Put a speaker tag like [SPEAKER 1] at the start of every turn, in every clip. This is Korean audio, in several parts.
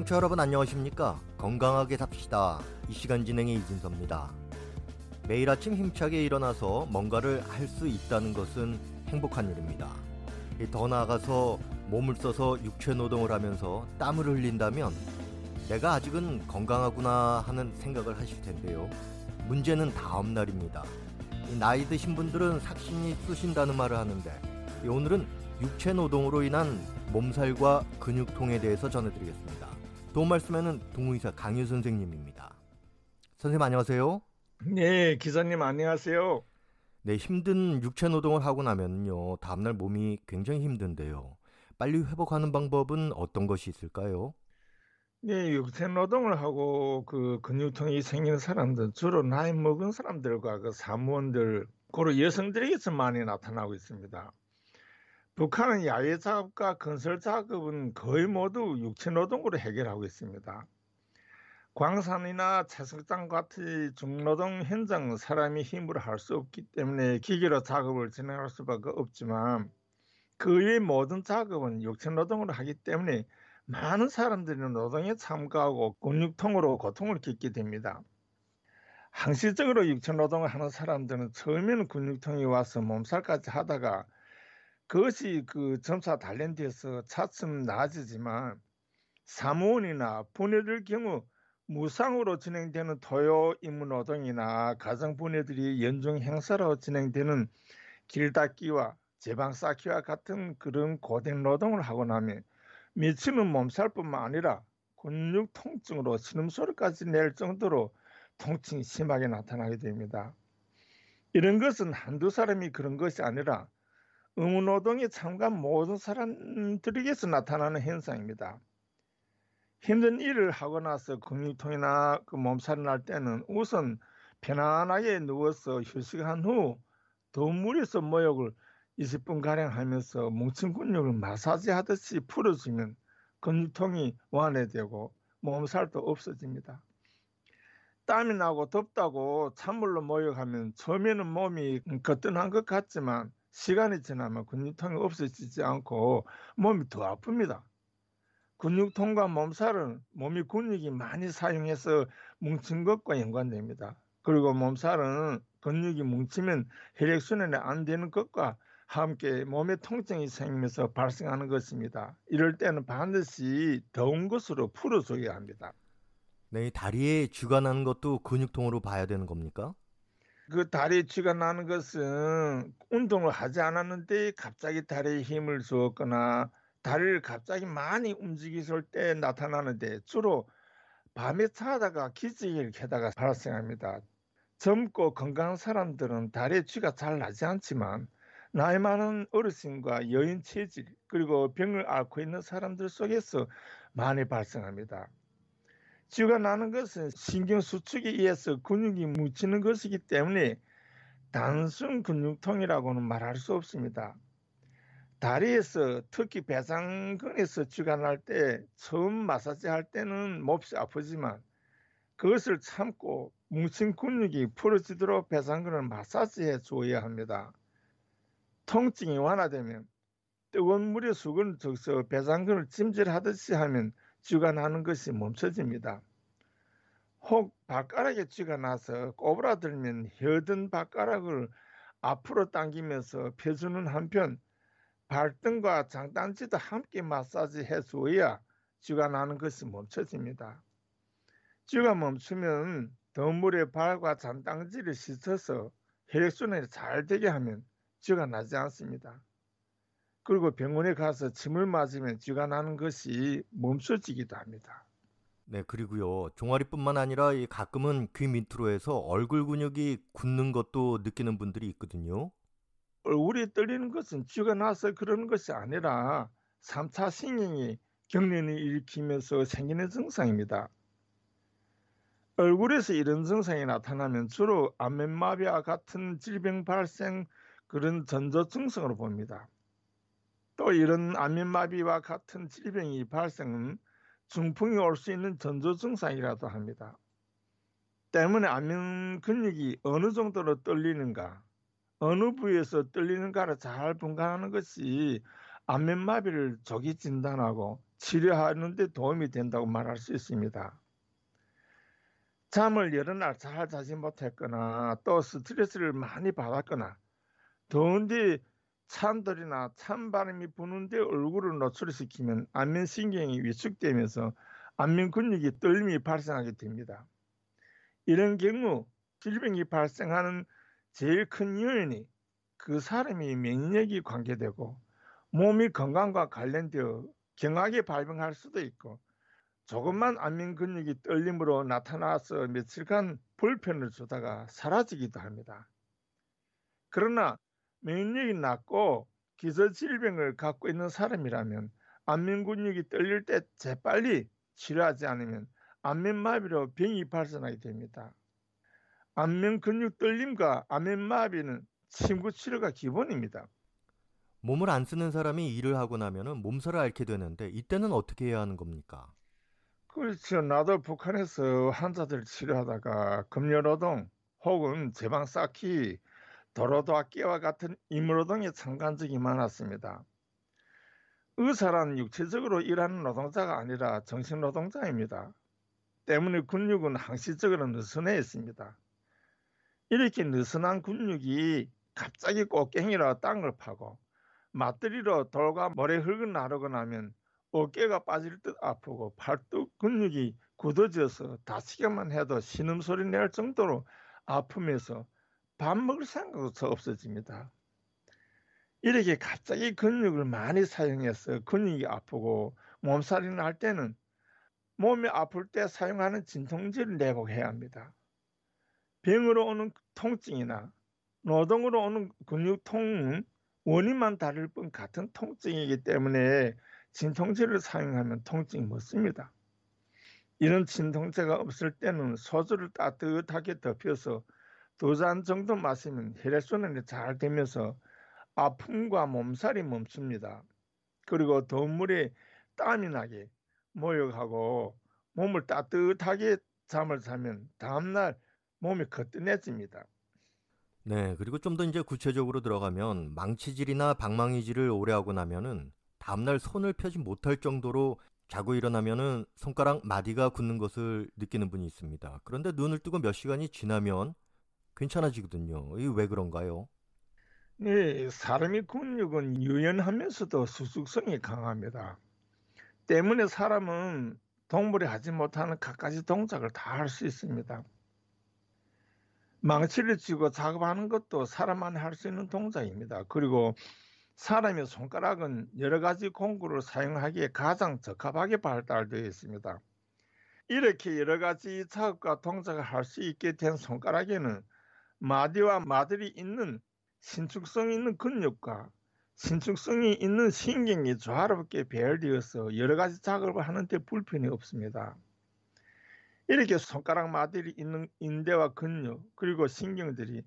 [SPEAKER 1] 청취자 여러분 안녕하십니까? 건강하게 삽시다. 이 시간 진행의 이진섭입니다. 매일 아침 힘차게 일어나서 뭔가를 할 수 있다는 것은 행복한 일입니다. 더 나아가서 몸을 써서 육체 노동을 하면서 땀을 흘린다면 내가 아직은 건강하구나 하는 생각을 하실 텐데요. 문제는 다음 날입니다. 나이 드신 분들은 삭신이 쑤신다는 말을 하는데 오늘은 육체 노동으로 인한 몸살과 근육통에 대해서 전해드리겠습니다. 도움 말씀에는 동의사 강유 선생님입니다. 선생님 안녕하세요.
[SPEAKER 2] 네, 기자님 안녕하세요.
[SPEAKER 1] 네, 힘든 육체 노동을 하고 나면요. 다음날 몸이 굉장히 힘든데요. 빨리 회복하는 방법은 어떤 것이 있을까요?
[SPEAKER 2] 네, 육체 노동을 하고 그 근육통이 생기는 사람들 주로 나이 먹은 사람들과 그 사무원들, 고로 여성들에게서 많이 나타나고 있습니다. 북한은 야외 작업과 건설 작업은 거의 모두 육체 노동으로 해결하고 있습니다. 광산이나 채석장 같은 중노동 현장은 사람이 힘으로 할 수 없기 때문에 기계로 작업을 진행할 수밖에 없지만 그 외 모든 작업은 육체 노동으로 하기 때문에 많은 사람들이 노동에 참가하고 근육통으로 고통을 겪게 됩니다. 항시적으로 육체 노동을 하는 사람들은 처음에는 근육통이 와서 몸살까지 하다가 그것이 그 점차 단련돼서 차츰 나아지지만 사무원이나 분해될 경우 무상으로 진행되는 토요 임무 노동이나 가정 분해들이 연중 행사로 진행되는 길 닦기와 제방 쌓기와 같은 그런 고된 노동을 하고 나면 미치는 몸살뿐만 아니라 근육 통증으로 신음소리까지 낼 정도로 통증이 심하게 나타나게 됩니다. 이런 것은 한두 사람이 그런 것이 아니라 의무노동에 참가한 모든 사람들에게서 나타나는 현상입니다. 힘든 일을 하고 나서 근육통이나 그 몸살이 날 때는 우선 편안하게 누워서 휴식한 후 더운 물에서 모욕을 20분가량 하면서 뭉친 근육을 마사지 하듯이 풀어주면 근육통이 완화되고 몸살도 없어집니다. 땀이 나고 덥다고 찬물로 모욕하면 처음에는 몸이 거뜬한 것 같지만 시간이 지나면 근육통이 없어지지 않고 몸이 더 아픕니다. 근육통과 몸살은 몸이 근육이 많이 사용해서 뭉친 것과 연관됩니다. 그리고 몸살은 근육이 뭉치면 혈액순환이 안 되는 것과 함께 몸에 통증이 생기면서 발생하는 것입니다. 이럴 때는 반드시 더운 것으로 풀어줘야 합니다.
[SPEAKER 1] 네, 다리에 쥐가 나는 것도 근육통으로 봐야 되는 겁니까?
[SPEAKER 2] 그 다리에 쥐가 나는 것은 운동을 하지 않았는데 갑자기 다리에 힘을 주었거나 다리를 갑자기 많이 움직였을 때 나타나는데 주로 밤에 자다가 기지개를 켜다가 발생합니다. 젊고 건강한 사람들은 다리에 쥐가 잘 나지 않지만 나이 많은 어르신과 여인 체질 그리고 병을 앓고 있는 사람들 속에서 많이 발생합니다. 쥐가 나는 것은 신경 수축에 의해서 근육이 뭉치는 것이기 때문에 단순 근육통이라고는 말할 수 없습니다. 다리에서 특히 배상근에서 쥐가 날 때 처음 마사지 할 때는 몹시 아프지만 그것을 참고 뭉친 근육이 풀어지도록 배상근을 마사지해 주어야 합니다. 통증이 완화되면 뜨거운 물에 수건을 적셔 배상근을 찜질하듯이 하면 쥐가 나는 것이 멈춰집니다. 혹 발가락에 쥐가 나서 꼬부라들면 혀든 발가락을 앞으로 당기면서 펴주는 한편 발등과 장단지도 함께 마사지 해주어야 쥐가 나는 것이 멈춰집니다. 쥐가 멈추면 더운 물에 발과 장단지를 씻어서 혈액순환이 잘 되게 하면 쥐가 나지 않습니다. 그리고 병원에 가서 침을 맞으면 쥐가 나는 것이 멈춰지기도 합니다.
[SPEAKER 1] 네, 그리고요. 종아리뿐만 아니라 가끔은 귀 밑으로 해서 얼굴 근육이 굳는 것도 느끼는 분들이 있거든요.
[SPEAKER 2] 얼굴이 떨리는 것은 쥐가 나서 그러는 것이 아니라 3차 신경이 경련을 일으키면서 생기는 증상입니다. 얼굴에서 이런 증상이 나타나면 주로 안면마비와 같은 질병 발생 그런 전조 증상으로 봅니다. 또 이런 안면마비와 같은 질병이 발생은 중풍이 올 수 있는 전조 증상이라도 합니다. 때문에 안면 근육이 어느 정도로 떨리는가, 어느 부위에서 떨리는가를 잘 분간하는 것이 안면마비를 조기 진단하고 치료하는 데 도움이 된다고 말할 수 있습니다. 잠을 여러 날 잘 자지 못했거나 또 스트레스를 많이 받았거나 더운데 찬들이나 찬바람이 부는데 얼굴을 노출시키면 안면신경이 위축되면서 안면 근육이 떨림이 발생하게 됩니다. 이런 경우 질병이 발생하는 제일 큰 요인이 그 사람이免疫력이 관계되고 몸이 건강과 관련되어 경하게 발병할 수도 있고 조금만 안면 근육이 떨림으로 나타나서 며칠간 불편을 주다가 사라지기도 합니다. 그러나 免疫력이 낮고 기저질병을 갖고 있는 사람이라면 안면 근육이 떨릴 때 재빨리 치료하지 않으면 안면마비로 병이 발생하게 됩니다. 안면 근육 떨림과 안면마비는 침구 치료가 기본입니다.
[SPEAKER 1] 몸을 안 쓰는 사람이 일을 하고 나면 몸살을 앓게 되는데 이때는 어떻게 해야 하는 겁니까?
[SPEAKER 2] 그렇죠. 나도 북한에서 환자들 치료하다가 금연노동 혹은 제방 쌓기, 도로도학기와 같은 임무노동에 참가한 적이 많았습니다. 의사란 육체적으로 일하는 노동자가 아니라 정신노동자입니다. 때문에 근육은 항시적으로 느슨해 있습니다. 이렇게 느슨한 근육이 갑자기 꽃갱이로 땅을 파고 맞들이로 돌과 모래 흙을 나르고 나면 어깨가 빠질 듯 아프고 팔뚝 근육이 굳어져서 다치기만 해도 신음소리 낼 정도로 아프면서 밥 먹을 생각도 없어집니다. 이렇게 갑자기 근육을 많이 사용해서 근육이 아프고 몸살이 날 때는 몸이 아플 때 사용하는 진통제를 내복해야 합니다. 병으로 오는 통증이나 노동으로 오는 근육통은 원인만 다를 뿐 같은 통증이기 때문에 진통제를 사용하면 통증이 멎습니다. 이런 진통제가 없을 때는 소주를 따뜻하게 덮여서 두 잔 정도 마시면 혈액순환이 잘 되면서 아픔과 몸살이 멈춥니다. 그리고 더운 물에 땀이 나게 모욕하고 몸을 따뜻하게 잠을 자면 다음날 몸이 거뜬해집니다.
[SPEAKER 1] 네, 그리고 좀 더 이제 구체적으로 들어가면 망치질이나 방망이질을 오래 하고 나면은 다음날 손을 펴지 못할 정도로 자고 일어나면은 손가락 마디가 굳는 것을 느끼는 분이 있습니다. 그런데 눈을 뜨고 몇 시간이 지나면 괜찮아지거든요. 이게 왜 그런가요?
[SPEAKER 2] 네, 사람의 근육은 유연하면서도 수축성이 강합니다. 때문에 사람은 동물이 하지 못하는 갖가지 동작을 다 할 수 있습니다. 망치를 쥐고 작업하는 것도 사람만 할 수 있는 동작입니다. 그리고 사람의 손가락은 여러 가지 공구를 사용하기에 가장 적합하게 발달되어 있습니다. 이렇게 여러 가지 작업과 동작을 할 수 있게 된 손가락에는 마디와 마들이 있는 신축성이 있는 근육과 신축성이 있는 신경이 조화롭게 배열되어서 여러 가지 작업을 하는데 불편이 없습니다. 이렇게 손가락 마들이 있는 인대와 근육 그리고 신경들이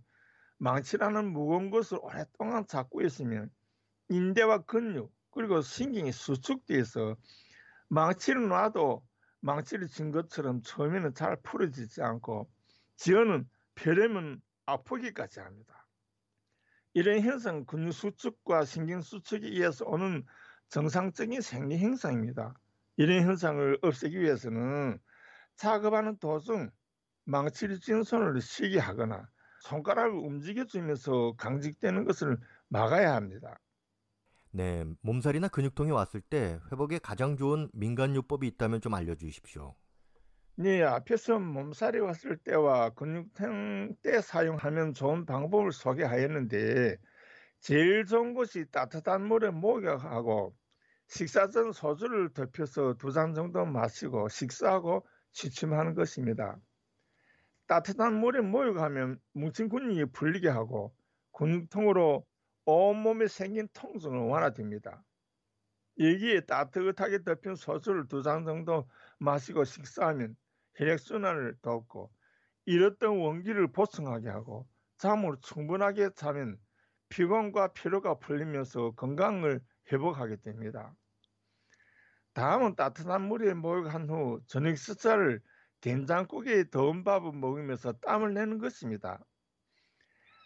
[SPEAKER 2] 망치라는 무거운 것을 오랫동안 잡고 있으면 인대와 근육 그리고 신경이 수축돼서 망치를 놔도 망치를 진 것처럼 처음에는 잘 풀어지지 않고 지어는 펴려면 아프기까지 합니다. 이런 현상 근육 수축과 신경 수축에 의해서 오는 정상적인 생리 현상입니다. 이런 현상을 없애기 위해서는 작업하는 도중 망치를 쥔 손을 쉬게 하거나 손가락을 움직여주면서 강직되는 것을 막아야 합니다.
[SPEAKER 1] 네, 몸살이나 근육통이 왔을 때 회복에 가장 좋은 민간요법이 있다면 좀 알려주십시오.
[SPEAKER 2] 네, 앞에서 몸살이 왔을 때와 근육통 때 사용하면 좋은 방법을 소개하였는데 제일 좋은 것이 따뜻한 물에 목욕하고 식사 전 소주를 덮여서 두 잔 정도 마시고 식사하고 취침하는 것입니다. 따뜻한 물에 목욕하면 뭉친 근육이 풀리게 하고 근육통으로 온몸에 생긴 통증은 완화됩니다. 여기에 따뜻하게 덮인 소주를 두 잔 정도 마시고 식사하면 혈액순환을 돕고 잃었던 원기를 보충하게 하고 잠을 충분하게 자면 피곤과 피로가 풀리면서 건강을 회복하게 됩니다. 다음은 따뜻한 물에 목욕한 후 저녁 식사를 된장국에 더운 밥을 먹으면서 땀을 내는 것입니다.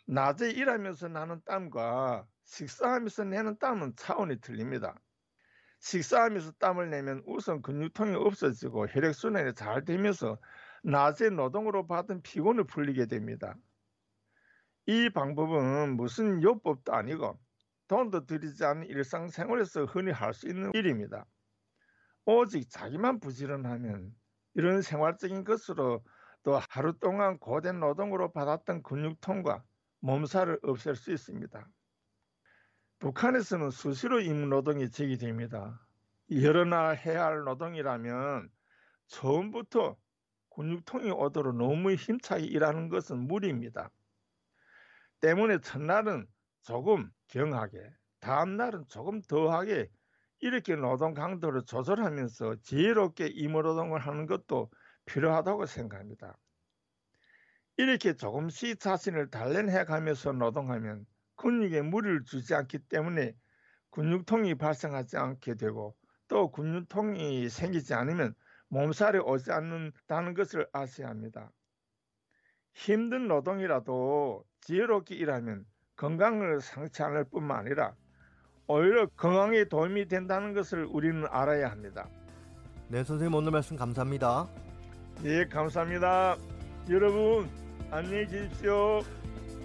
[SPEAKER 2] 낮에 일하면서 나는 땀과 식사하면서 내는 땀은 차원이 틀립니다. 식사하면서 땀을 내면 우선 근육통이 없어지고 혈액순환이 잘 되면서 낮에 노동으로 받은 피곤을 풀리게 됩니다. 이 방법은 무슨 요법도 아니고 돈도 들이지 않은 일상생활에서 흔히 할 수 있는 일입니다. 오직 자기만 부지런하면 이런 생활적인 것으로 또 하루 동안 고된 노동으로 받았던 근육통과 몸살을 없앨 수 있습니다. 북한에서는 수시로 임노동이 제기됩니다. 여러 날 해야 할 노동이라면 처음부터 근육통이 오도록 너무 힘차게 일하는 것은 무리입니다. 때문에 첫날은 조금 경하게, 다음날은 조금 더하게 이렇게 노동 강도를 조절하면서 지혜롭게 임노동을 하는 것도 필요하다고 생각합니다. 이렇게 조금씩 자신을 단련해 가면서 노동하면 근육에 무리를 주지 않기 때문에 근육통이 발생하지 않게 되고 또 근육통이 생기지 않으면 몸살이 오지 않는다는 것을 아셔야 합니다. 힘든 노동이라도 지혜롭게 일하면 건강을 상치 않을 뿐만 아니라 오히려 건강에 도움이 된다는 것을 우리는 알아야 합니다.
[SPEAKER 1] 네, 선생님 오늘 말씀 감사합니다.
[SPEAKER 2] 네, 감사합니다. 여러분, 안녕히 계십시오.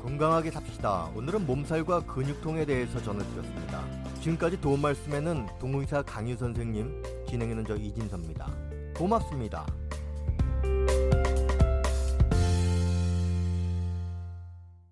[SPEAKER 1] 건강하게 삽시다. 오늘은 몸살과 근육통에 대해서 전해드렸습니다. 지금까지 도움 말씀에는 동의사 강유 선생님, 진행하는 저 이진섭입니다. 고맙습니다.